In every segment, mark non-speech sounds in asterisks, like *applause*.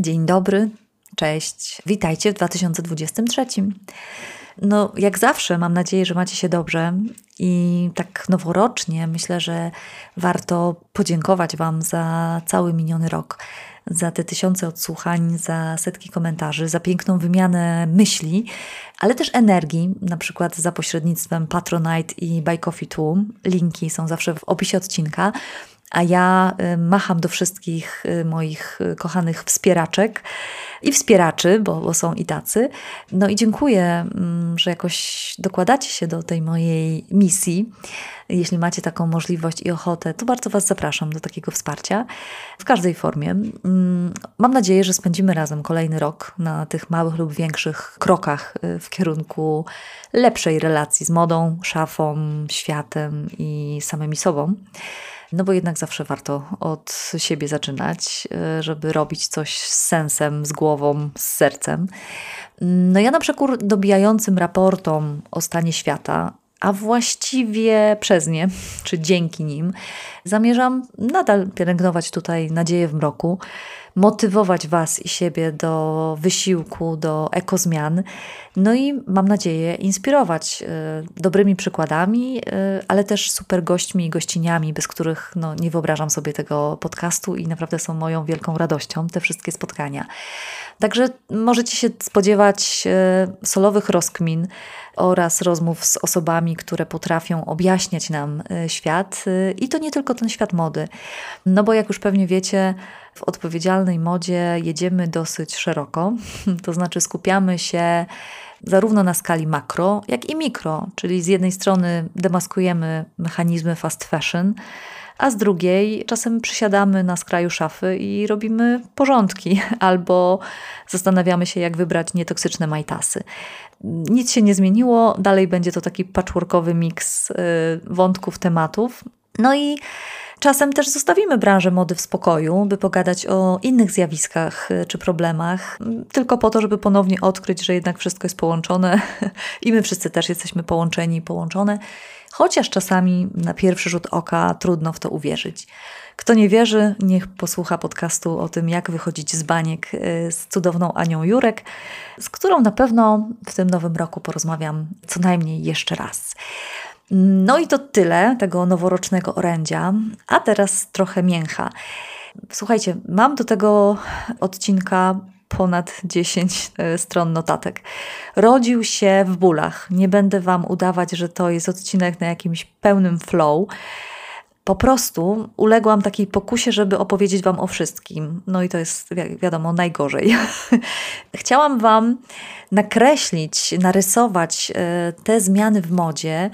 Dzień dobry, cześć, witajcie w 2023. No, jak zawsze, mam nadzieję, że macie się dobrze i tak noworocznie myślę, że warto podziękować Wam za cały miniony rok, za te tysiące odsłuchań, za setki komentarzy, za piękną wymianę myśli, ale też energii, na przykład za pośrednictwem Patronite i Buy Coffee Too. Linki są zawsze w opisie odcinka. A ja y, macham do wszystkich y, moich y, kochanych wspieraczek i wspieraczy, bo, bo są i tacy. No i dziękuję, mm, że jakoś dokładacie się do tej mojej misji. Jeśli macie taką możliwość i ochotę, to bardzo Was zapraszam do takiego wsparcia w każdej formie. Mm, mam nadzieję, że spędzimy razem kolejny rok na tych małych lub większych krokach w kierunku lepszej relacji z modą, szafą, światem i samymi sobą. No bo jednak zawsze warto od siebie zaczynać, e, żeby robić coś z sensem, z głową, z sercem. No ja na przekór dobijającym raportom o stanie świata, a właściwie przez nie, czy dzięki nim, zamierzam nadal pielęgnować tutaj nadzieję w mroku, motywować Was i siebie do wysiłku, do ekozmian, no i mam nadzieję inspirować y, dobrymi przykładami, y, ale też super gośćmi i gościniami, bez których no, nie wyobrażam sobie tego podcastu i naprawdę są moją wielką radością te wszystkie spotkania. Także możecie się spodziewać y, solowych rozkmin oraz rozmów z osobami, które potrafią objaśniać nam świat i to nie tylko ten świat mody. No bo jak już pewnie wiecie, w odpowiedzialnej modzie jedziemy dosyć szeroko, *laughs* to znaczy skupiamy się zarówno na skali makro, jak i mikro, czyli z jednej strony demaskujemy mechanizmy fast fashion, a z drugiej czasem przysiadamy na skraju szafy i robimy porządki *laughs* albo zastanawiamy się, jak wybrać nietoksyczne majtasy. Nic się nie zmieniło, dalej będzie to taki patchworkowy miks y, wątków, tematów. No i Czasem też zostawimy branżę mody w spokoju, by pogadać o innych zjawiskach czy problemach, tylko po to, żeby ponownie odkryć, że jednak wszystko jest połączone *laughs* i my wszyscy też jesteśmy połączeni i połączone, chociaż czasami na pierwszy rzut oka trudno w to uwierzyć. Kto nie wierzy, niech posłucha podcastu o tym, jak wychodzić z baniek y, z cudowną Anią Jurek, z którą na pewno w tym nowym roku porozmawiam co najmniej jeszcze raz. No i to tyle tego noworocznego orędzia, a teraz trochę mięcha. Słuchajcie, mam do tego odcinka ponad 10 e, stron notatek. Rodził się w bólach. Nie będę Wam udawać, że to jest odcinek na jakimś pełnym flow. Po prostu uległam takiej pokusie, żeby opowiedzieć Wam o wszystkim. No i to jest, wi wiadomo, najgorzej. *laughs* Chciałam Wam nakreślić, narysować e, te zmiany w modzie,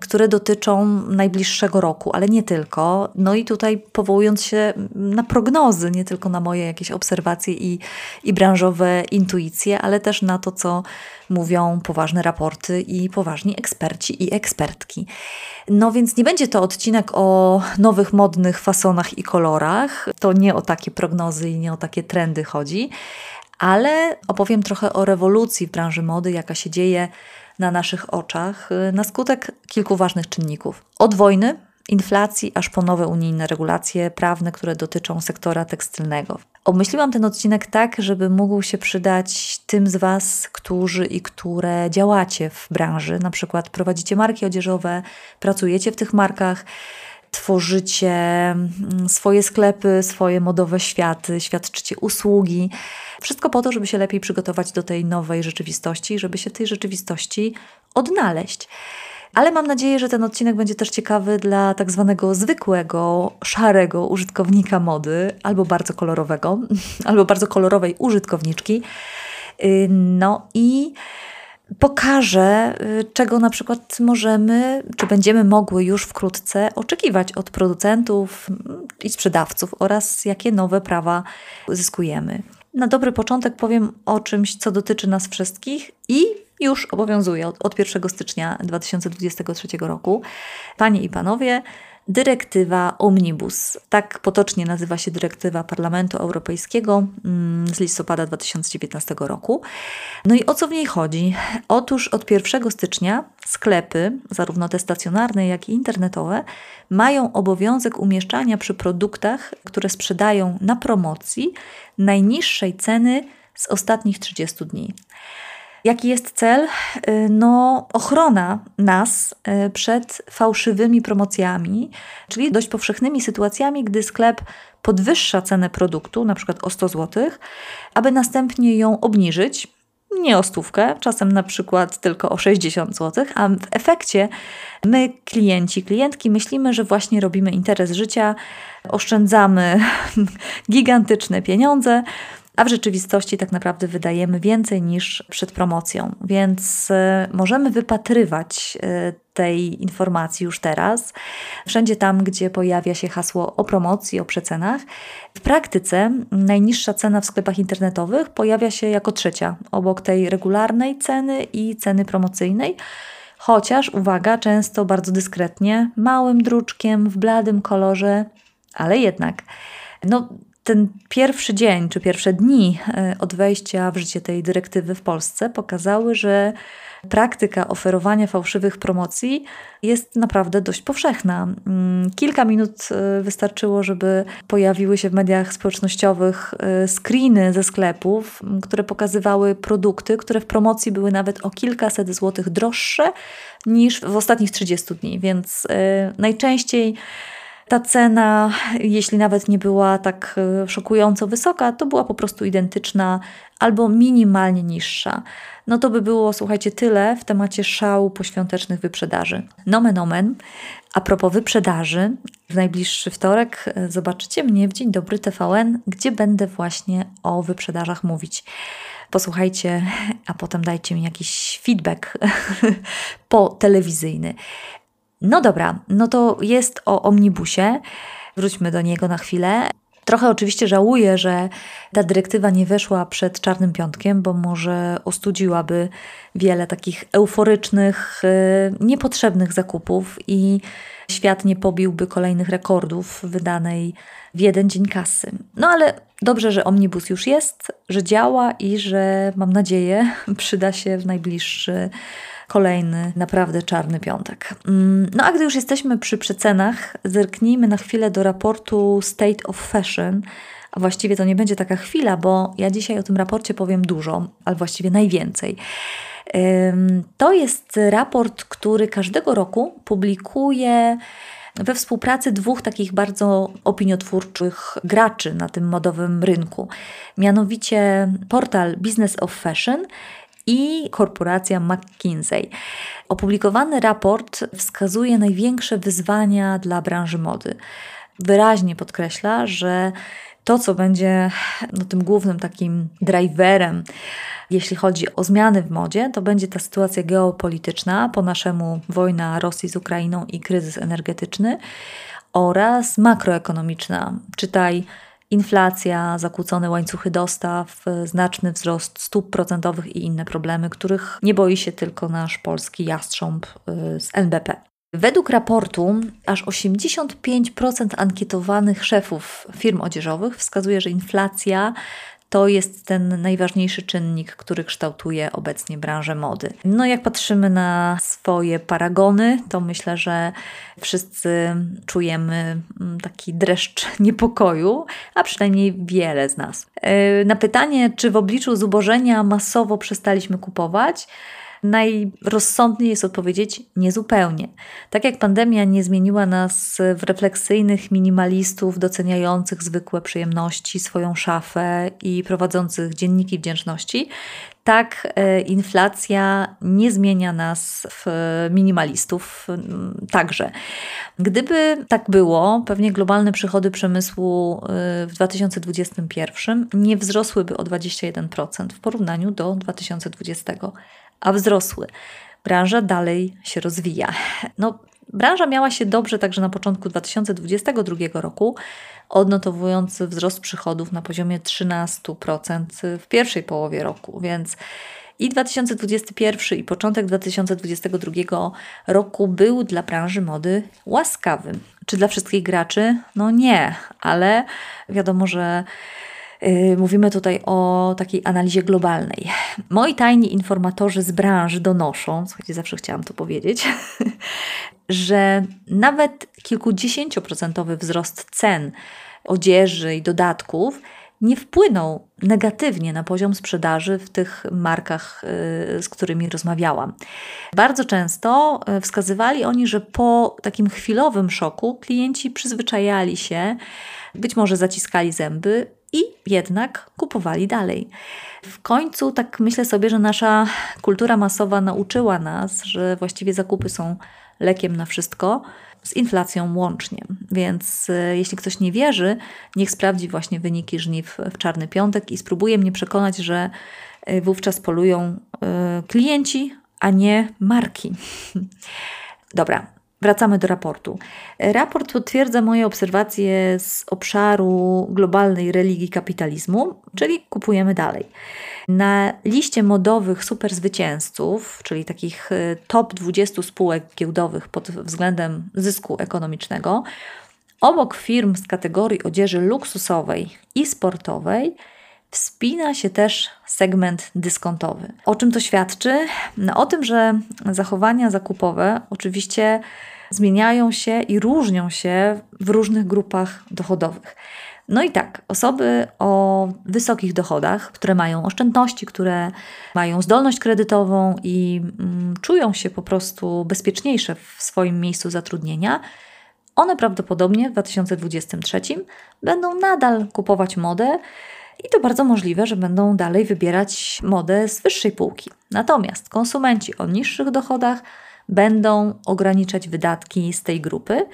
które dotyczą najbliższego roku, ale nie tylko. No i tutaj powołując się na prognozy, nie tylko na moje jakieś obserwacje i, i branżowe intuicje, ale też na to, co mówią poważne raporty i poważni eksperci i ekspertki. No więc nie będzie to odcinek o nowych modnych fasonach i kolorach. To nie o takie prognozy i nie o takie trendy chodzi, ale opowiem trochę o rewolucji w branży mody, jaka się dzieje na naszych oczach y, na skutek kilku ważnych czynników. Od wojny, inflacji, aż po nowe unijne regulacje prawne, które dotyczą sektora tekstylnego. Obmyśliłam ten odcinek tak, żeby mógł się przydać tym z Was, którzy i które działacie w branży, na przykład prowadzicie marki odzieżowe, pracujecie w tych markach, tworzycie mm, swoje sklepy, swoje modowe światy, świadczycie usługi. Wszystko po to, żeby się lepiej przygotować do tej nowej rzeczywistości, żeby się tej rzeczywistości odnaleźć. Ale mam nadzieję, że ten odcinek będzie też ciekawy dla tak zwanego zwykłego, szarego użytkownika mody, albo bardzo kolorowego, *laughs* albo bardzo kolorowej użytkowniczki. Y, no i pokażę, y, czego na przykład możemy, czy będziemy mogły już wkrótce oczekiwać od producentów i sprzedawców oraz jakie nowe prawa zyskujemy. Na dobry początek powiem o czymś, co dotyczy nas wszystkich i już obowiązuje od, od 1 stycznia 2023 roku. Panie i panowie, dyrektywa Omnibus. Tak potocznie nazywa się dyrektywa Parlamentu Europejskiego mm, z listopada 2019 roku. No i o co w niej chodzi? Otóż od 1 stycznia sklepy, zarówno te stacjonarne, jak i internetowe, mają obowiązek umieszczania przy produktach, które sprzedają na promocji, najniższej ceny z ostatnich 30 dni. Jaki jest cel? Y, no, ochrona nas y, przed fałszywymi promocjami, czyli dość powszechnymi sytuacjami, gdy sklep podwyższa cenę produktu, na przykład o 100 zł, aby następnie ją obniżyć, nie o stówkę, czasem na przykład tylko o 60 zł, a w efekcie my, klienci, klientki, myślimy, że właśnie robimy interes życia, oszczędzamy *laughs* gigantyczne pieniądze, a w rzeczywistości tak naprawdę wydajemy więcej niż przed promocją. Więc e, możemy wypatrywać e, tej informacji już teraz, wszędzie tam, gdzie pojawia się hasło o promocji, o przecenach. W praktyce najniższa cena w sklepach internetowych pojawia się jako trzecia, obok tej regularnej ceny i ceny promocyjnej. Chociaż, uwaga, często bardzo dyskretnie, małym druczkiem, w bladym kolorze, ale jednak. No, ten pierwszy dzień czy pierwsze dni e, od wejścia w życie tej dyrektywy w Polsce pokazały, że praktyka oferowania fałszywych promocji jest naprawdę dość powszechna. Mm, kilka minut e, wystarczyło, żeby pojawiły się w mediach społecznościowych e, screeny ze sklepów, które pokazywały produkty, które w promocji były nawet o kilkaset złotych droższe niż w ostatnich 30 dni, więc najczęściej ta cena, jeśli nawet nie była tak e, szokująco wysoka, to była po prostu identyczna albo minimalnie niższa. No to by było, słuchajcie, tyle w temacie szału poświątecznych wyprzedaży. Nomen omen. A propos wyprzedaży, w najbliższy wtorek e, zobaczycie mnie w Dzień Dobry TVN, gdzie będę właśnie o wyprzedażach mówić posłuchajcie, a potem dajcie mi jakiś feedback *laughs* po telewizyjny. No dobra, no to jest o omnibusie. Wróćmy do niego na chwilę. Trochę oczywiście żałuję, że ta dyrektywa nie weszła przed Czarnym Piątkiem, bo może ostudziłaby wiele takich euforycznych, y, niepotrzebnych zakupów i świat nie pobiłby kolejnych rekordów wydanej w jeden dzień kasy. No ale dobrze, że omnibus już jest, że działa i że mam nadzieję *laughs* przyda się w najbliższy kolejny naprawdę czarny piątek. Mm, no a gdy już jesteśmy przy przecenach, zerknijmy na chwilę do raportu State of Fashion. A właściwie to nie będzie taka chwila, bo ja dzisiaj o tym raporcie powiem dużo, ale właściwie najwięcej. To jest raport, który każdego roku publikuje we współpracy dwóch takich bardzo opiniotwórczych graczy na tym modowym rynku. Mianowicie portal Business of Fashion i korporacja McKinsey. Opublikowany raport wskazuje największe wyzwania dla branży mody. Wyraźnie podkreśla, że to, co będzie no, tym głównym takim driverem, jeśli chodzi o zmiany w modzie, to będzie ta sytuacja geopolityczna, po naszemu wojna Rosji z Ukrainą i kryzys energetyczny oraz makroekonomiczna, czytaj inflacja, zakłócone łańcuchy dostaw, znaczny wzrost stóp procentowych i inne problemy, których nie boi się tylko nasz polski jastrząb y, z NBP. Według raportu aż 85% ankietowanych szefów firm odzieżowych wskazuje, że inflacja to jest ten najważniejszy czynnik, który kształtuje obecnie branżę mody. No, jak patrzymy na swoje paragony, to myślę, że wszyscy czujemy mm, taki dreszcz *laughs* niepokoju, a przynajmniej wiele z nas. E, na pytanie, czy w obliczu zubożenia masowo przestaliśmy kupować, Najrozsądniej jest odpowiedzieć niezupełnie. Tak jak pandemia nie zmieniła nas w refleksyjnych minimalistów doceniających zwykłe przyjemności, swoją szafę i prowadzących dzienniki wdzięczności, tak e, inflacja nie zmienia nas w minimalistów także. Gdyby tak było, pewnie globalne przychody przemysłu e, w 2021 nie wzrosłyby o 21% w porównaniu do 2020 a wzrosły. Branża dalej się rozwija. No, branża miała się dobrze także na początku 2022 roku, odnotowując wzrost przychodów na poziomie 13% w pierwszej połowie roku, więc I 2021 i początek 2022 roku był dla branży mody łaskawy. Czy dla wszystkich graczy? No nie, ale wiadomo, że mówimy tutaj o takiej analizie globalnej. Moi tajni informatorzy z branży donoszą, słuchajcie, zawsze chciałam to powiedzieć, *laughs* że nawet kilkudziesięcioprocentowy wzrost cen odzieży i dodatków nie wpłynął negatywnie na poziom sprzedaży w tych markach, yy, z którymi rozmawiałam. Bardzo często yy, wskazywali oni, że po takim chwilowym szoku klienci przyzwyczajali się, być może zaciskali zęby i jednak kupowali dalej. W końcu tak myślę sobie, że nasza kultura masowa nauczyła nas, że właściwie zakupy są lekiem na wszystko, z inflacją łącznie. Więc e, jeśli ktoś nie wierzy, niech sprawdzi właśnie wyniki żniw w czarny piątek i spróbuje mnie przekonać, że e, wówczas polują e, klienci, a nie marki. *laughs* Dobra, Wracamy do raportu. Raport potwierdza moje obserwacje z obszaru globalnej religii kapitalizmu, czyli kupujemy dalej. Na liście modowych superzwycięzców, czyli takich y, top 20 spółek giełdowych pod względem zysku ekonomicznego, obok firm z kategorii odzieży luksusowej i sportowej, Wspina się też segment dyskontowy. O czym to świadczy? No, o tym, że zachowania zakupowe oczywiście zmieniają się i różnią się w różnych grupach dochodowych. No i tak, osoby o wysokich dochodach, które mają oszczędności, które mają zdolność kredytową i mm, czują się po prostu bezpieczniejsze w swoim miejscu zatrudnienia, one prawdopodobnie w 2023 będą nadal kupować modę i to bardzo możliwe, że będą dalej wybierać modę z wyższej półki. Natomiast konsumenci o niższych dochodach będą ograniczać wydatki z tej grupy,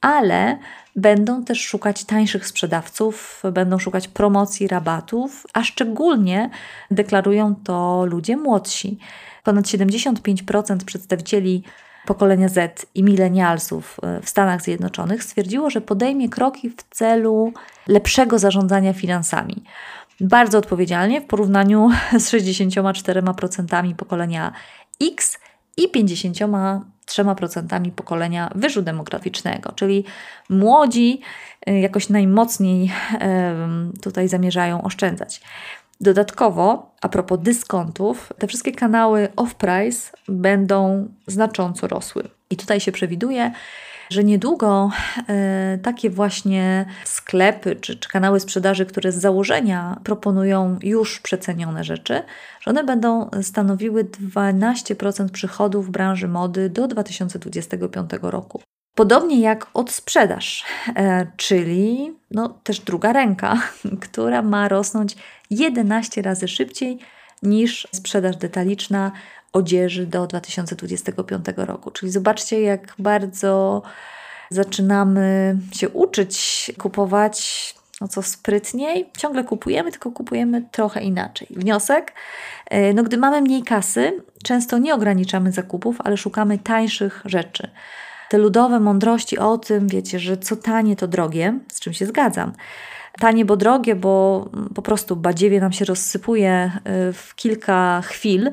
ale będą też szukać tańszych sprzedawców, będą szukać promocji, rabatów, a szczególnie deklarują to ludzie młodsi. Ponad 75% przedstawicieli pokolenia Z i milenialsów e, w Stanach Zjednoczonych stwierdziło, że podejmie kroki w celu lepszego zarządzania finansami. Bardzo odpowiedzialnie w porównaniu *laughs* z 64% pokolenia X i 53% pokolenia wyżu demograficznego, czyli młodzi e, jakoś najmocniej tutaj zamierzają oszczędzać. Dodatkowo, a propos dyskontów, te wszystkie kanały off-price będą znacząco rosły. I tutaj się przewiduje, że niedługo e, takie właśnie sklepy czy, czy kanały sprzedaży, które z założenia proponują już przecenione rzeczy, że one będą stanowiły 12% przychodów branży mody do 2025 roku. Podobnie jak odsprzedaż, e, czyli no, też druga ręka, *laughs* która ma rosnąć 11 razy szybciej niż sprzedaż detaliczna odzieży do 2025 roku. Czyli zobaczcie, jak bardzo zaczynamy się uczyć kupować no co sprytniej. Ciągle kupujemy, tylko kupujemy trochę inaczej. Wniosek? E, no, gdy mamy mniej kasy, często nie ograniczamy zakupów, ale szukamy tańszych rzeczy te ludowe mądrości o tym, wiecie, że co tanie to drogie, z czym się zgadzam. Tanie, bo drogie, bo po prostu badziewie nam się rozsypuje y, w kilka chwil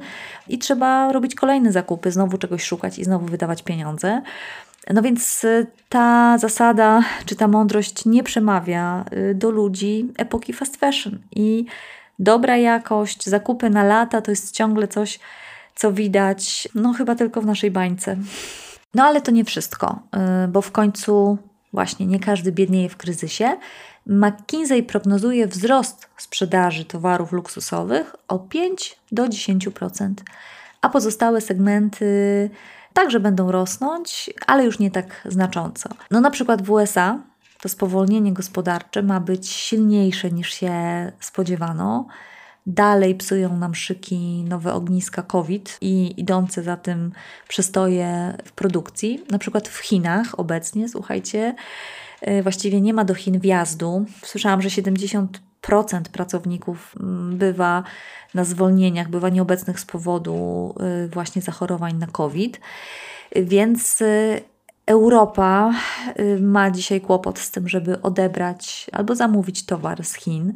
i trzeba robić kolejne zakupy, znowu czegoś szukać i znowu wydawać pieniądze. No więc y, ta zasada, czy ta mądrość nie przemawia y, do ludzi epoki fast fashion. I dobra jakość, zakupy na lata to jest ciągle coś, co widać, no chyba tylko w naszej bańce. No ale to nie wszystko, y, bo w końcu właśnie nie każdy biednieje w kryzysie. McKinsey prognozuje wzrost sprzedaży towarów luksusowych o 5 do 10%, a pozostałe segmenty także będą rosnąć, ale już nie tak znacząco. No na przykład w USA to spowolnienie gospodarcze ma być silniejsze niż się spodziewano. Dalej psują nam szyki nowe ogniska COVID i idące za tym przystoje w produkcji. Na przykład w Chinach obecnie, słuchajcie, y, właściwie nie ma do Chin wjazdu. Słyszałam, że 70% pracowników mm, bywa na zwolnieniach, bywa nieobecnych z powodu y, właśnie zachorowań na COVID. Więc y, Europa ma dzisiaj kłopot z tym, żeby odebrać albo zamówić towar z Chin.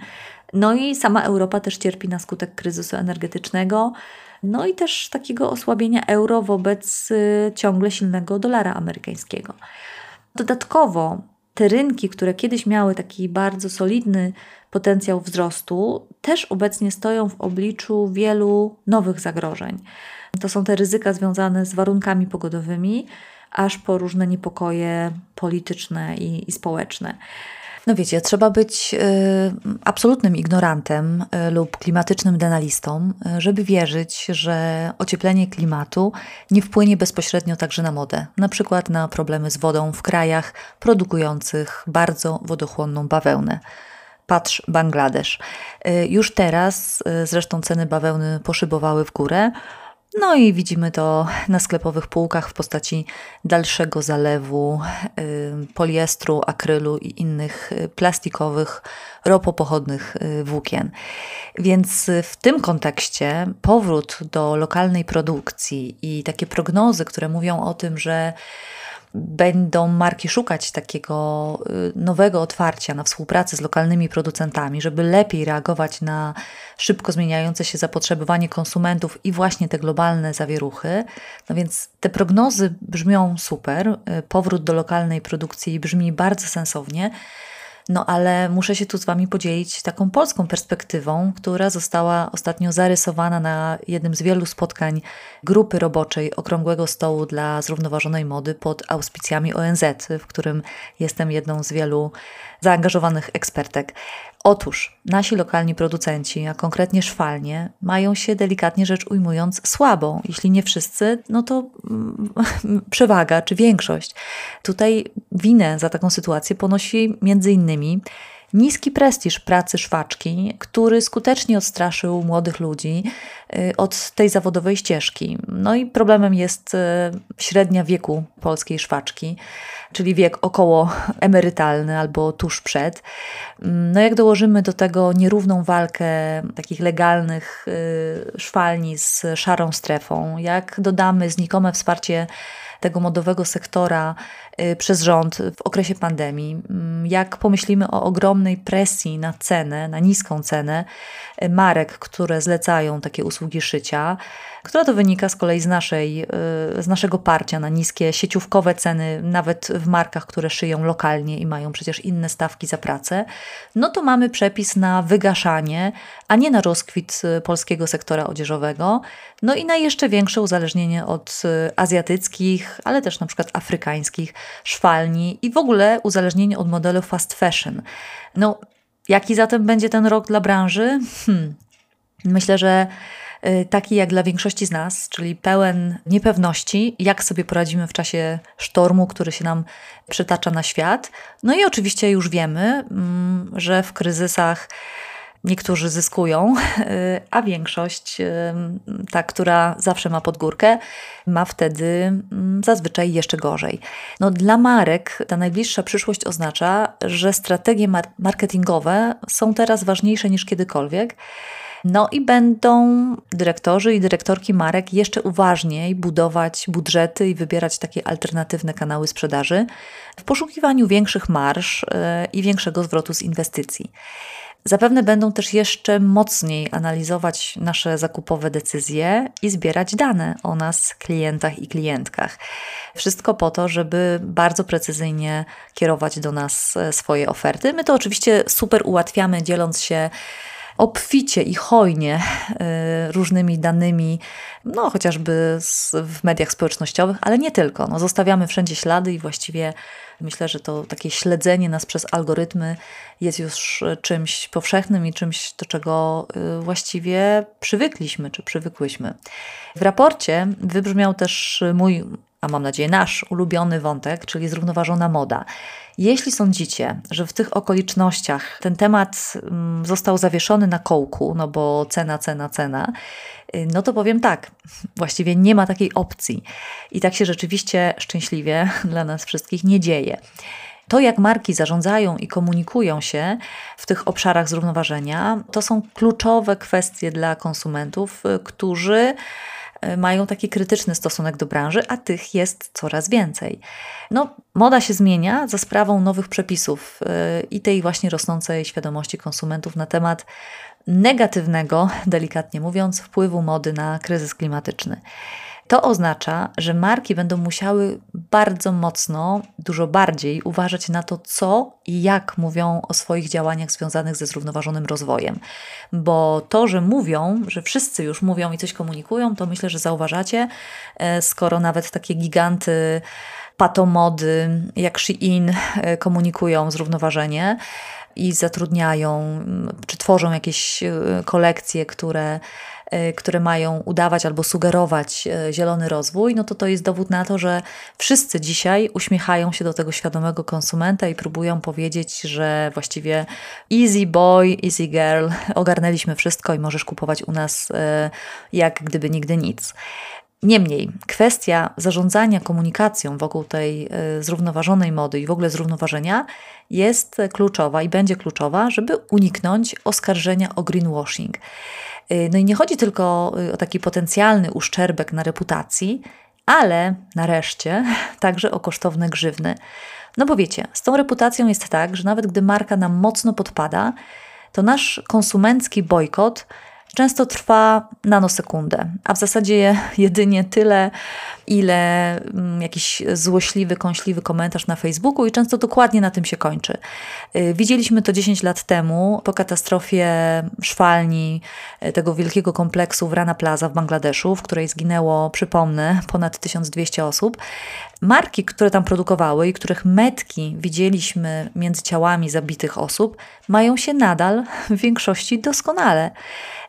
No i sama Europa też cierpi na skutek kryzysu energetycznego. no i też takiego osłabienia euro wobec y, ciągle silnego dolara amerykańskiego. Dodatkowo te rynki, które kiedyś miały taki bardzo solidny potencjał wzrostu, też obecnie stoją w obliczu wielu nowych zagrożeń. To są te ryzyka związane z warunkami pogodowymi, aż po różne niepokoje polityczne i, i społeczne. No wiecie, trzeba być y, absolutnym ignorantem y, lub klimatycznym denalistą, y, żeby wierzyć, że ocieplenie klimatu nie wpłynie bezpośrednio także na modę, na przykład na problemy z wodą w krajach produkujących bardzo wodochłonną bawełnę. Patrz Bangladesz. Już teraz zresztą ceny bawełny poszybowały w górę, no i widzimy to na sklepowych półkach w postaci dalszego zalewu y, poliestru, akrylu i innych y, plastikowych, ropopochodnych y, włókien. Więc w tym kontekście powrót do lokalnej produkcji i takie prognozy, które mówią o tym, że będą marki szukać takiego y, nowego otwarcia na współpracę z lokalnymi producentami, żeby lepiej reagować na szybko zmieniające się zapotrzebowanie konsumentów i właśnie te globalne zawieruchy. No więc te prognozy brzmią super. Y, powrót do lokalnej produkcji brzmi bardzo sensownie. No ale muszę się tu z Wami podzielić taką polską perspektywą, która została ostatnio zarysowana na jednym z wielu spotkań grupy roboczej Okrągłego Stołu dla Zrównoważonej Mody pod auspicjami ONZ, w którym jestem jedną z wielu zaangażowanych ekspertek. Otóż nasi lokalni producenci, a konkretnie szwalnie, mają się delikatnie rzecz ujmując słabo. Jeśli nie wszyscy, no to mm, *laughs* przewaga czy większość. Tutaj winę za taką sytuację ponosi między innymi niski prestiż pracy szwaczki, który skutecznie odstraszył młodych ludzi y, od tej zawodowej ścieżki. No i problemem jest y, średnia wieku polskiej szwaczki, czyli wiek około emerytalny albo tuż przed. Mm, no jak dołożymy do tego nierówną walkę takich legalnych y, szwalni z szarą strefą, jak dodamy znikome wsparcie tego modowego sektora przez rząd w okresie pandemii, mm, jak pomyślimy o ogromnej presji na cenę, na niską cenę y, marek, które zlecają takie usługi szycia, która to wynika z kolei z, naszej, y, z naszego parcia na niskie sieciówkowe ceny, nawet w markach, które szyją lokalnie i mają przecież inne stawki za pracę, no to mamy przepis na wygaszanie, a nie na rozkwit polskiego sektora odzieżowego, no i na jeszcze większe uzależnienie od azjatyckich, ale też na przykład afrykańskich szwalni i w ogóle uzależnienie od modelu fast fashion. No, jaki zatem będzie ten rok dla branży? Hmm. Myślę, że y, taki jak dla większości z nas, czyli pełen niepewności, jak sobie poradzimy w czasie sztormu, który się nam przytacza na świat. No i oczywiście już wiemy, mm, że w kryzysach niektórzy zyskują, *laughs* a większość, ta, która zawsze ma podgórkę, ma wtedy mm, zazwyczaj jeszcze gorzej. No, dla marek ta najbliższa przyszłość oznacza, że strategie marketingowe są teraz ważniejsze niż kiedykolwiek. No i będą dyrektorzy i dyrektorki marek jeszcze uważniej budować budżety i wybierać takie alternatywne kanały sprzedaży w poszukiwaniu większych marsz e, i większego zwrotu z inwestycji. Zapewne będą też jeszcze mocniej analizować nasze zakupowe decyzje i zbierać dane o nas, klientach i klientkach. Wszystko po to, żeby bardzo precyzyjnie kierować do nas e, swoje oferty. My to oczywiście super ułatwiamy, dzieląc się obficie i hojnie y, różnymi danymi, no chociażby w mediach społecznościowych, ale nie tylko. No, zostawiamy wszędzie ślady i właściwie myślę, że to takie śledzenie nas przez algorytmy jest już czymś powszechnym i czymś, do czego y, właściwie przywykliśmy czy przywykłyśmy. W raporcie wybrzmiał też mój a mam nadzieję nasz ulubiony wątek, czyli zrównoważona moda. Jeśli sądzicie, że w tych okolicznościach ten temat mm, został zawieszony na kołku, no bo cena, cena, cena, no to powiem tak, właściwie nie ma takiej opcji. I tak się rzeczywiście szczęśliwie *laughs* dla nas wszystkich nie dzieje. To, jak marki zarządzają i komunikują się w tych obszarach zrównoważenia, to są kluczowe kwestie dla konsumentów, y, którzy E, mają taki krytyczny stosunek do branży, a tych jest coraz więcej. No, moda się zmienia za sprawą nowych przepisów i tej właśnie rosnącej świadomości konsumentów na temat negatywnego, delikatnie mówiąc, wpływu mody na kryzys klimatyczny. To oznacza, że marki będą musiały bardzo mocno, dużo bardziej uważać na to, co i jak mówią o swoich działaniach związanych ze zrównoważonym rozwojem. Bo to, że mówią, że wszyscy już mówią i coś komunikują, to myślę, że zauważacie, e, skoro nawet takie giganty patomody jak Shein e, komunikują zrównoważenie i zatrudniają, czy tworzą jakieś e, kolekcje, które Y, które mają udawać albo sugerować y, zielony rozwój, no to to jest dowód na to, że wszyscy dzisiaj uśmiechają się do tego świadomego konsumenta i próbują powiedzieć, że właściwie easy boy, easy girl, *laughs* ogarnęliśmy wszystko i możesz kupować u nas jak gdyby nigdy nic. Niemniej, kwestia zarządzania komunikacją wokół tej zrównoważonej mody i w ogóle zrównoważenia jest kluczowa i będzie kluczowa, żeby uniknąć oskarżenia o greenwashing. Y, no i nie chodzi tylko y, o taki potencjalny uszczerbek na reputacji, ale nareszcie *laughs* także o kosztowne grzywny. No bo wiecie, z tą reputacją jest tak, że nawet gdy marka nam mocno podpada, to nasz konsumencki bojkot często trwa nanosekundę, a w zasadzie *laughs* jedynie tyle, ile mm, jakiś złośliwy, kąśliwy komentarz na Facebooku i często dokładnie na tym się kończy. Y, widzieliśmy to 10 lat temu po katastrofie szwalni y, tego wielkiego kompleksu w Rana Plaza w Bangladeszu, w której zginęło, przypomnę, ponad 1200 osób. Marki, które tam produkowały i których metki widzieliśmy między ciałami zabitych osób, mają się nadal w większości doskonale.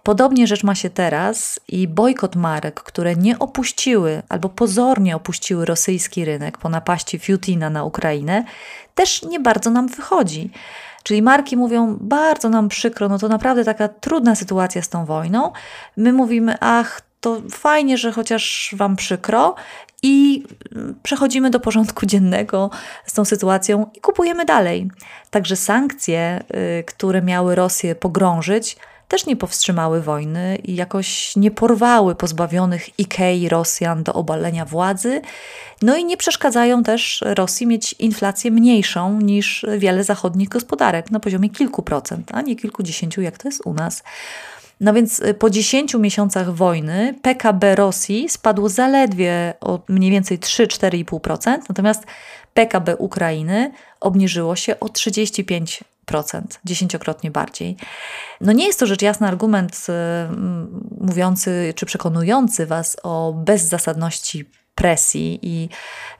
Podobnie rzecz ma się teraz i bojkot marek, które nie opuściły albo pozornie opuściły rosyjski rynek po napaści Fiutina na Ukrainę, też nie bardzo nam wychodzi. Czyli marki mówią, bardzo nam przykro, no to naprawdę taka trudna sytuacja z tą wojną. My mówimy, ach, to fajnie, że chociaż Wam przykro, i przechodzimy do porządku dziennego z tą sytuacją i kupujemy dalej. Także sankcje, y, które miały Rosję pogrążyć, też nie powstrzymały wojny i jakoś nie porwały pozbawionych Ikei Rosjan do obalenia władzy, no i nie przeszkadzają też Rosji mieć inflację mniejszą niż wiele zachodnich gospodarek na poziomie kilku procent, a nie kilkudziesięciu, jak to jest u nas. No więc y, po 10 miesiącach wojny PKB Rosji spadło zaledwie o mniej więcej 3-4,5%, natomiast PKB Ukrainy obniżyło się o 35% dziesięciokrotnie bardziej. No nie jest to rzecz jasna argument y, mówiący czy przekonujący Was o bezzasadności presji i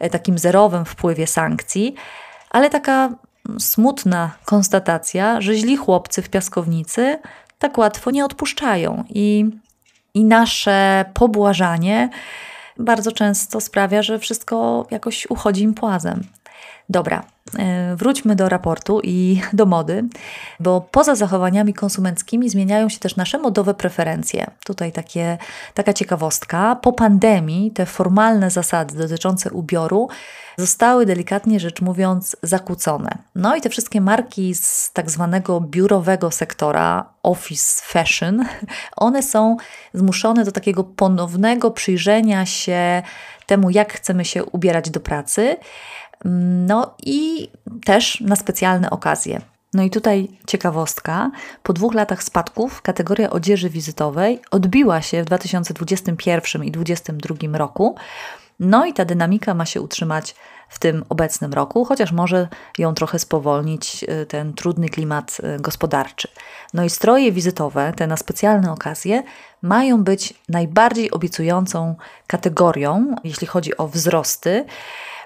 y, takim zerowym wpływie sankcji, ale taka smutna konstatacja, że źli chłopcy w piaskownicy tak łatwo nie odpuszczają i, i nasze pobłażanie bardzo często sprawia, że wszystko jakoś uchodzi im płazem. Dobra, e, wróćmy do raportu i do mody, bo poza zachowaniami konsumenckimi zmieniają się też nasze modowe preferencje. Tutaj takie, taka ciekawostka. Po pandemii te formalne zasady dotyczące ubioru zostały delikatnie rzecz mówiąc zakłócone. No i te wszystkie marki z tak zwanego biurowego sektora, office fashion, *laughs* one są zmuszone do takiego ponownego przyjrzenia się temu, jak chcemy się ubierać do pracy. No i też na specjalne okazje. No i tutaj ciekawostka. Po dwóch latach spadków kategoria odzieży wizytowej odbiła się w 2021 i 2022 roku. No i ta dynamika ma się utrzymać w tym obecnym roku, chociaż może ją trochę spowolnić y, ten trudny klimat y, gospodarczy. No i stroje wizytowe, te na specjalne okazje, mają być najbardziej obiecującą kategorią, jeśli chodzi o wzrosty.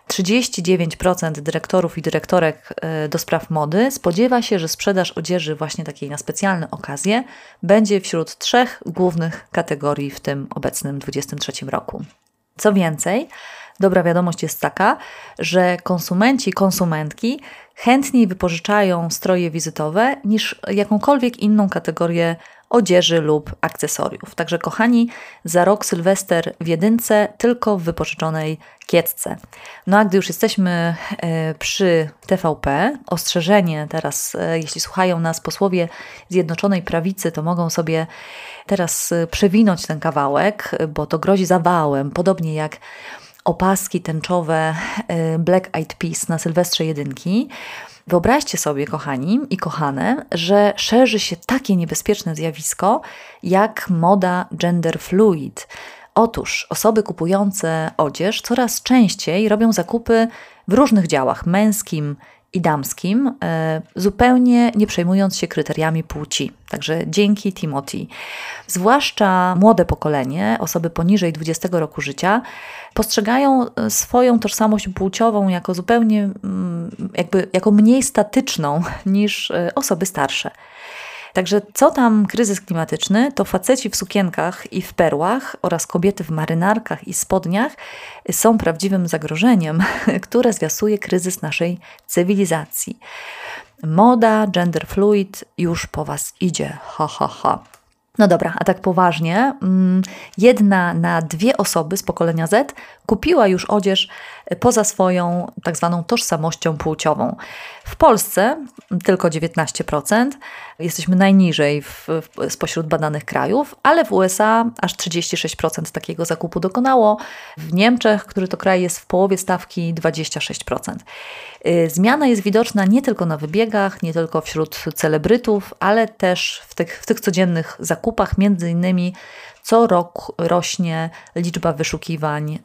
39% dyrektorów i dyrektorek e, do spraw mody spodziewa się, że sprzedaż odzieży właśnie takiej na specjalne okazje będzie wśród trzech głównych kategorii w tym obecnym 2023 roku. Co więcej, dobra wiadomość jest taka, że konsumenci, konsumentki chętniej wypożyczają stroje wizytowe niż jakąkolwiek inną kategorię odzieży lub akcesoriów. Także kochani, za rok Sylwester w jedynce tylko w wypożyczonej kiecce. No a gdy już jesteśmy e, przy TVP, ostrzeżenie teraz, e, jeśli słuchają nas posłowie Zjednoczonej Prawicy, to mogą sobie teraz e, przewinąć ten kawałek, bo to grozi zawałem, podobnie jak opaski tęczowe y, Black Eyed Peas na Sylwestrze Jedynki. Wyobraźcie sobie, kochani i kochane, że szerzy się takie niebezpieczne zjawisko jak moda gender fluid. Otóż osoby kupujące odzież coraz częściej robią zakupy w różnych działach męskim, i damskim, e, zupełnie nie przejmując się kryteriami płci. Także dzięki Timothy. Zwłaszcza młode pokolenie, osoby poniżej 20 roku życia, postrzegają e, swoją tożsamość płciową jako zupełnie mm, jakby jako mniej statyczną *laughs* niż e, osoby starsze. Także co tam kryzys klimatyczny, to faceci w sukienkach i w perłach oraz kobiety w marynarkach i spodniach są prawdziwym zagrożeniem, *laughs* które zwiasuje kryzys naszej cywilizacji. Moda, gender fluid już po was idzie. Ha, ha, ha. No dobra, a tak poważnie, mm, jedna na dwie osoby z pokolenia Z kupiła już odzież poza swoją tak zwaną tożsamością płciową. W Polsce tylko 19%, jesteśmy najniżej w, w, spośród badanych krajów, ale w USA aż 36% takiego zakupu dokonało. W Niemczech, który to kraj jest w połowie stawki, 26%. Y, zmiana jest widoczna nie tylko na wybiegach, nie tylko wśród celebrytów, ale też w tych, w tych codziennych zakupach, między innymi co rok rośnie liczba wyszukiwań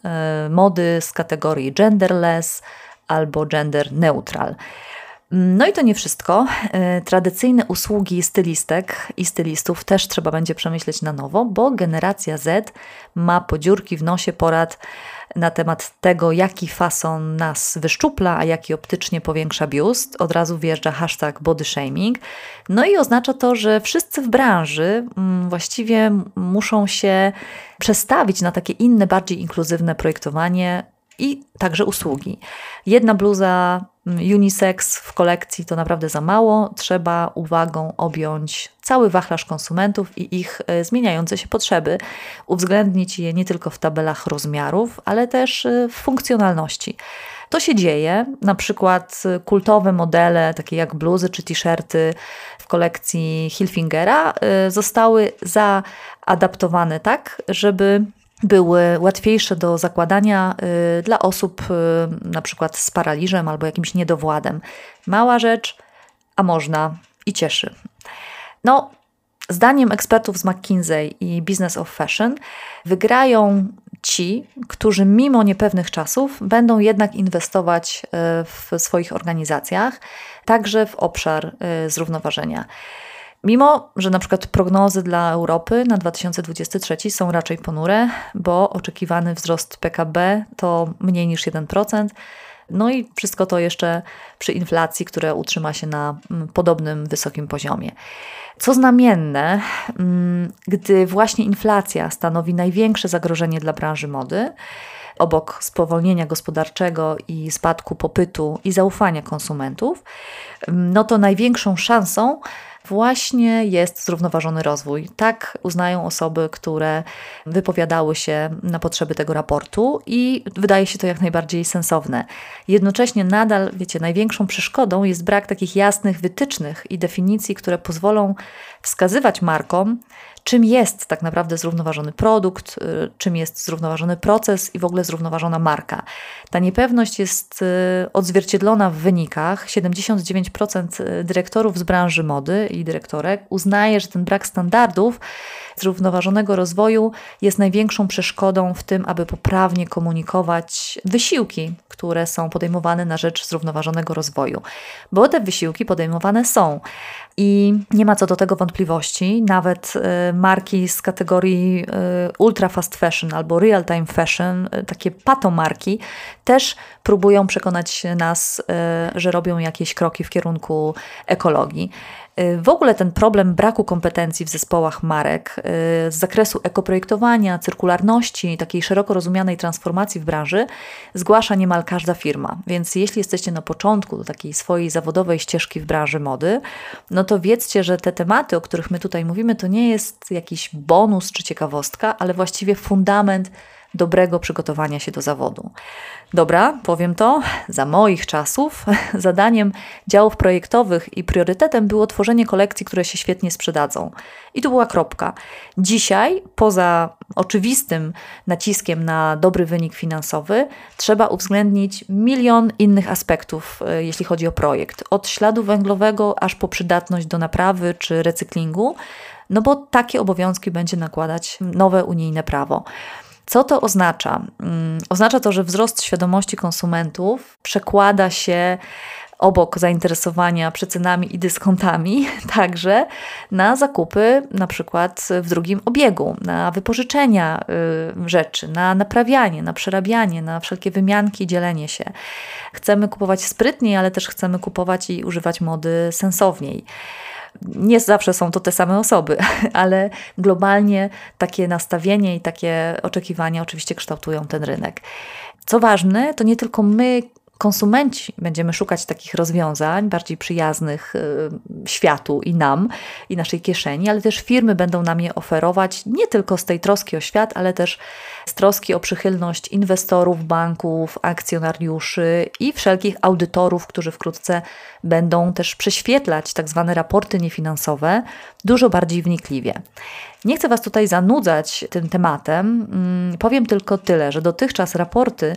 y, mody z kategorii genderless albo gender neutral. No i to nie wszystko. Y, tradycyjne usługi stylistek i stylistów też trzeba będzie przemyśleć na nowo, bo generacja Z ma podziurki w nosie porad na temat tego, jaki fason nas wyszczupla, a jaki optycznie powiększa biust. Od razu wjeżdża hashtag body shaming. No i oznacza to, że wszyscy w branży mm, właściwie muszą się przestawić na takie inne, bardziej inkluzywne projektowanie i także usługi. Jedna bluza unisex w kolekcji to naprawdę za mało. Trzeba uwagą objąć cały wachlarz konsumentów i ich e, zmieniające się potrzeby, uwzględnić je nie tylko w tabelach rozmiarów, ale też e, w funkcjonalności. To się dzieje, na przykład e, kultowe modele, takie jak bluzy czy t-shirty w kolekcji Hilfingera, zostały zaadaptowane tak, żeby były łatwiejsze do zakładania y, dla osób y, na przykład z paraliżem albo jakimś niedowładem. Mała rzecz, a można i cieszy. No, zdaniem ekspertów z McKinsey i Business of Fashion wygrają ci, którzy mimo niepewnych czasów będą jednak inwestować y, w swoich organizacjach, także w obszar zrównoważenia. Mimo, że na przykład prognozy dla Europy na 2023 są raczej ponure, bo oczekiwany wzrost PKB to mniej niż 1%. No i wszystko to jeszcze przy inflacji, która utrzyma się na mm, podobnym wysokim poziomie. Co znamienne, mm, gdy właśnie inflacja stanowi największe zagrożenie dla branży mody, obok spowolnienia gospodarczego i spadku popytu i zaufania konsumentów, mm, no to największą szansą właśnie jest zrównoważony rozwój. Tak uznają osoby, które wypowiadały się na potrzeby tego raportu i wydaje się to jak najbardziej sensowne. Jednocześnie nadal, wiecie, największą przeszkodą jest brak takich jasnych wytycznych i definicji, które pozwolą wskazywać markom, czym jest tak naprawdę zrównoważony produkt, y, czym jest zrównoważony proces i w ogóle zrównoważona marka. Ta niepewność jest y, odzwierciedlona w wynikach. 79% y, dyrektorów z branży mody i dyrektorek uznaje, że ten brak standardów zrównoważonego rozwoju jest największą przeszkodą w tym, aby poprawnie komunikować wysiłki, które są podejmowane na rzecz zrównoważonego rozwoju. Bo te wysiłki podejmowane są. I nie ma co do tego wątpliwości. Nawet y, marki z kategorii y, ultra fast fashion albo real time fashion, y, takie patomarki, też próbują przekonać nas, że robią jakieś kroki w kierunku ekologii. W ogóle ten problem braku kompetencji w zespołach marek z zakresu ekoprojektowania, cyrkularności, takiej szeroko rozumianej transformacji w branży zgłasza niemal każda firma. Więc jeśli jesteście na początku do takiej swojej zawodowej ścieżki w branży mody, no to wiedzcie, że te tematy, o których my tutaj mówimy, to nie jest jakiś bonus czy ciekawostka, ale właściwie fundament dobrego przygotowania się do zawodu. Dobra, powiem to, za moich czasów *laughs* zadaniem działów projektowych i priorytetem było tworzenie kolekcji, które się świetnie sprzedadzą. I tu była kropka. Dzisiaj, poza oczywistym naciskiem na dobry wynik finansowy, trzeba uwzględnić milion innych aspektów, e, jeśli chodzi o projekt. Od śladu węglowego aż po przydatność do naprawy czy recyklingu, no bo takie obowiązki będzie nakładać nowe unijne prawo. Co to oznacza? Mm, oznacza to, że wzrost świadomości konsumentów przekłada się obok zainteresowania przecenami i dyskontami, *laughs* także na zakupy na przykład w drugim obiegu, na wypożyczenia y, rzeczy, na naprawianie, na przerabianie, na wszelkie wymianki, dzielenie się. Chcemy kupować sprytniej, ale też chcemy kupować i używać mody sensowniej. Nie zawsze są to te same osoby, *laughs* ale globalnie takie nastawienie i takie oczekiwania oczywiście kształtują ten rynek. Co ważne, to nie tylko my konsumenci będziemy szukać takich rozwiązań bardziej przyjaznych y, światu i nam, i naszej kieszeni, ale też firmy będą nam je oferować nie tylko z tej troski o świat, ale też z troski o przychylność inwestorów, banków, akcjonariuszy i wszelkich audytorów, którzy wkrótce będą też prześwietlać tak zwane raporty niefinansowe dużo bardziej wnikliwie. Nie chcę Was tutaj zanudzać tym tematem. Mm, powiem tylko tyle, że dotychczas raporty,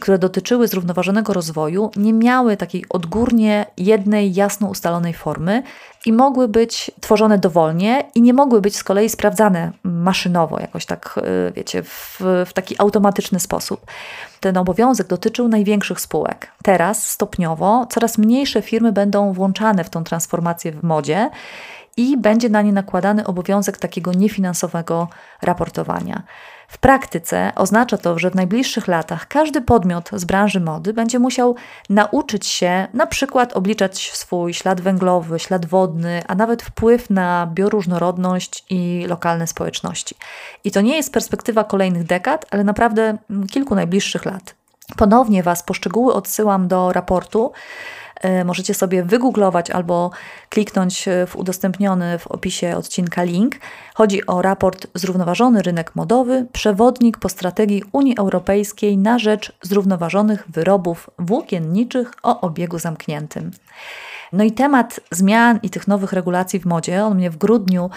które dotyczyły zrównoważonego rozwoju, nie miały takiej odgórnie jednej, jasno ustalonej formy i mogły być tworzone dowolnie i nie mogły być z kolei sprawdzane maszynowo, jakoś tak, y, wiecie, w, w taki automatyczny sposób. Ten obowiązek dotyczył największych spółek. Teraz stopniowo coraz mniejsze firmy będą włączane w tą transformację w modzie i będzie na nie nakładany obowiązek takiego niefinansowego raportowania. W praktyce oznacza to, że w najbliższych latach każdy podmiot z branży mody będzie musiał nauczyć się na przykład obliczać swój ślad węglowy, ślad wodny, a nawet wpływ na bioróżnorodność i lokalne społeczności. I to nie jest perspektywa kolejnych dekad, ale naprawdę kilku najbliższych lat. Ponownie Was poszczegóły odsyłam do raportu możecie sobie wygooglować albo kliknąć w udostępniony w opisie odcinka link. Chodzi o raport Zrównoważony rynek modowy, przewodnik po strategii Unii Europejskiej na rzecz zrównoważonych wyrobów włókienniczych o obiegu zamkniętym. No i temat zmian i tych nowych regulacji w modzie, on mnie w grudniu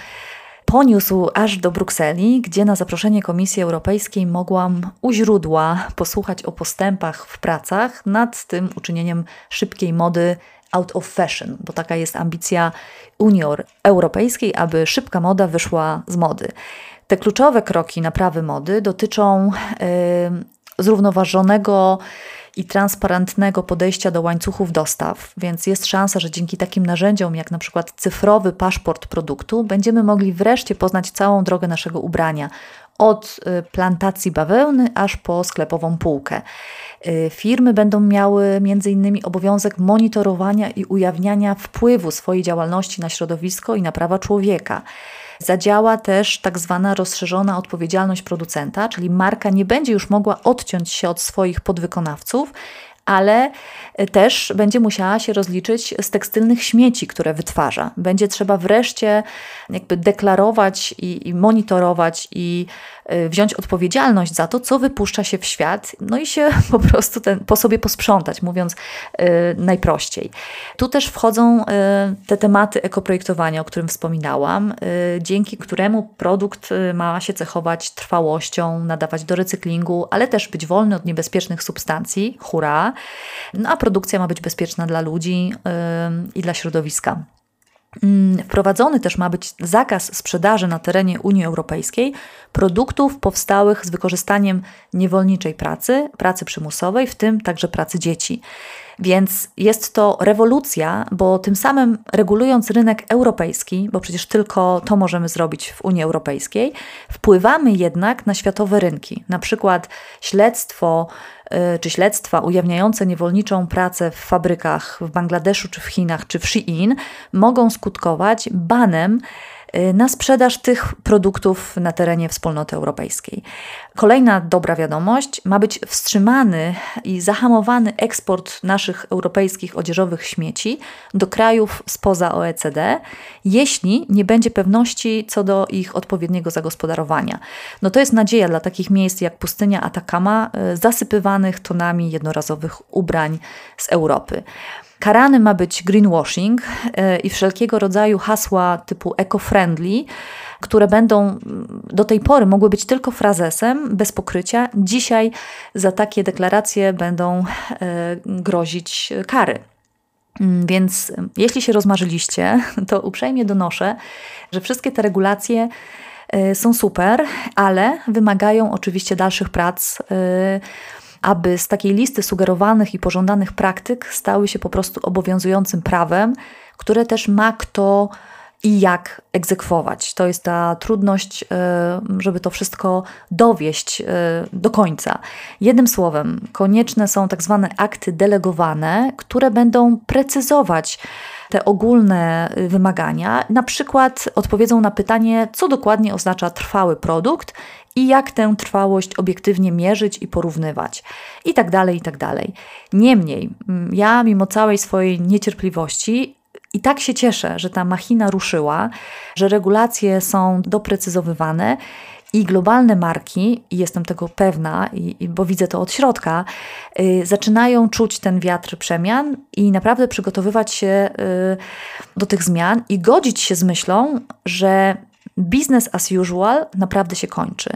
poniósł aż do Brukseli, gdzie na zaproszenie Komisji Europejskiej mogłam u źródła posłuchać o postępach w pracach nad tym uczynieniem szybkiej mody out of fashion, bo taka jest ambicja Unii Europejskiej, aby szybka moda wyszła z mody. Te kluczowe kroki naprawy mody dotyczą yy, zrównoważonego i transparentnego podejścia do łańcuchów dostaw, więc jest szansa, że dzięki takim narzędziom jak na przykład cyfrowy paszport produktu będziemy mogli wreszcie poznać całą drogę naszego ubrania od y, plantacji bawełny aż po sklepową półkę. Y, firmy będą miały między innymi obowiązek monitorowania i ujawniania wpływu swojej działalności na środowisko i na prawa człowieka. Zadziała też tak zwana rozszerzona odpowiedzialność producenta, czyli marka nie będzie już mogła odciąć się od swoich podwykonawców ale też będzie musiała się rozliczyć z tekstylnych śmieci, które wytwarza. Będzie trzeba wreszcie jakby deklarować i, i monitorować i y, wziąć odpowiedzialność za to, co wypuszcza się w świat, no i się *laughs* po prostu ten, po sobie posprzątać, mówiąc y, najprościej. Tu też wchodzą y, te tematy ekoprojektowania, o którym wspominałam, y, dzięki któremu produkt ma się cechować trwałością, nadawać do recyklingu, ale też być wolny od niebezpiecznych substancji, hura, no a produkcja ma być bezpieczna dla ludzi i dla środowiska. Mm, wprowadzony też ma być zakaz sprzedaży na terenie Unii Europejskiej produktów powstałych z wykorzystaniem niewolniczej pracy, pracy przymusowej, w tym także pracy dzieci. Więc jest to rewolucja, bo tym samym regulując rynek europejski, bo przecież tylko to możemy zrobić w Unii Europejskiej, wpływamy jednak na światowe rynki. Na przykład śledztwo y, czy śledztwa ujawniające niewolniczą pracę w fabrykach w Bangladeszu, czy w Chinach, czy w Shein mogą skutkować banem na sprzedaż tych produktów na terenie wspólnoty europejskiej. Kolejna dobra wiadomość: ma być wstrzymany i zahamowany eksport naszych europejskich odzieżowych śmieci do krajów spoza OECD, jeśli nie będzie pewności co do ich odpowiedniego zagospodarowania. No to jest nadzieja dla takich miejsc jak pustynia Atacama, y, zasypywanych tonami jednorazowych ubrań z Europy. Karany ma być greenwashing y, i wszelkiego rodzaju hasła typu eco-friendly, które będą do tej pory mogły być tylko frazesem, bez pokrycia. Dzisiaj za takie deklaracje będą y, grozić kary. Mm, więc jeśli się rozmarzyliście, *laughs* to uprzejmie donoszę, że wszystkie te regulacje są super, ale wymagają oczywiście dalszych prac aby z takiej listy sugerowanych i pożądanych praktyk stały się po prostu obowiązującym prawem, które też ma kto i jak egzekwować. To jest ta trudność, e, żeby to wszystko dowieść e, do końca. Jednym słowem, konieczne są tak zwane akty delegowane, które będą precyzować, te ogólne y, wymagania, na przykład odpowiedzą na pytanie, co dokładnie oznacza trwały produkt i jak tę trwałość obiektywnie mierzyć i porównywać, i tak dalej, i tak dalej. Niemniej, mm, ja mimo całej swojej niecierpliwości i tak się cieszę, że ta machina ruszyła, że regulacje są doprecyzowywane i globalne marki, i jestem tego pewna, i, bo widzę to od środka, y, zaczynają czuć ten wiatr przemian i naprawdę przygotowywać się y, do tych zmian i godzić się z myślą, że business as usual naprawdę się kończy.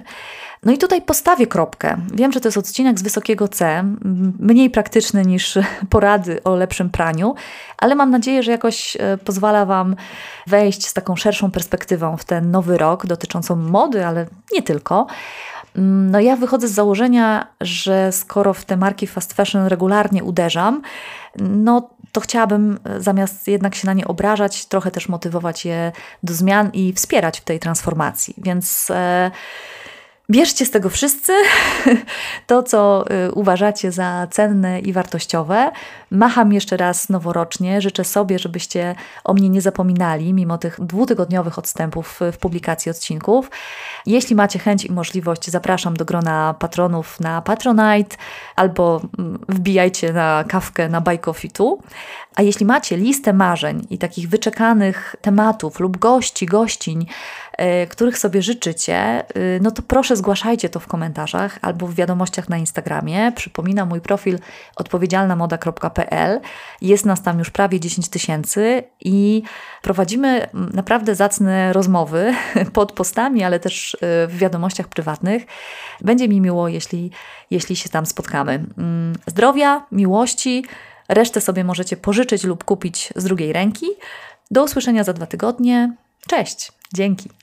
No i tutaj postawię kropkę. Wiem, że to jest odcinek z wysokiego C, mniej praktyczny niż *laughs* porady o lepszym praniu, ale mam nadzieję, że jakoś e, pozwala Wam wejść z taką szerszą perspektywą w ten nowy rok dotyczącą mody, ale nie tylko. Mm, no ja wychodzę z założenia, że skoro w te marki fast fashion regularnie uderzam, no to chciałabym e, zamiast jednak się na nie obrażać, trochę też motywować je do zmian i wspierać w tej transformacji. Więc e, Bierzcie z tego wszyscy *laughs* to, co y, uważacie za cenne i wartościowe. Macham jeszcze raz noworocznie. Życzę sobie, żebyście o mnie nie zapominali, mimo tych dwutygodniowych odstępów w publikacji odcinków. Jeśli macie chęć i możliwość, zapraszam do grona patronów na Patronite albo mm, wbijajcie na kawkę na Buy Coffee tu. A jeśli macie listę marzeń i takich wyczekanych tematów lub gości, gościń, których sobie życzycie, yy, no to proszę zgłaszajcie to w komentarzach albo w wiadomościach na Instagramie. Przypominam mój profil odpowiedzialnamoda.pl. Jest nas tam już prawie 10 tysięcy i prowadzimy naprawdę zacne rozmowy *laughs* pod postami, ale też y, w wiadomościach prywatnych. Będzie mi miło, jeśli, jeśli się tam spotkamy. Mm, zdrowia, miłości. Resztę sobie możecie pożyczyć lub kupić z drugiej ręki. Do usłyszenia za dwa tygodnie. Cześć, dzięki.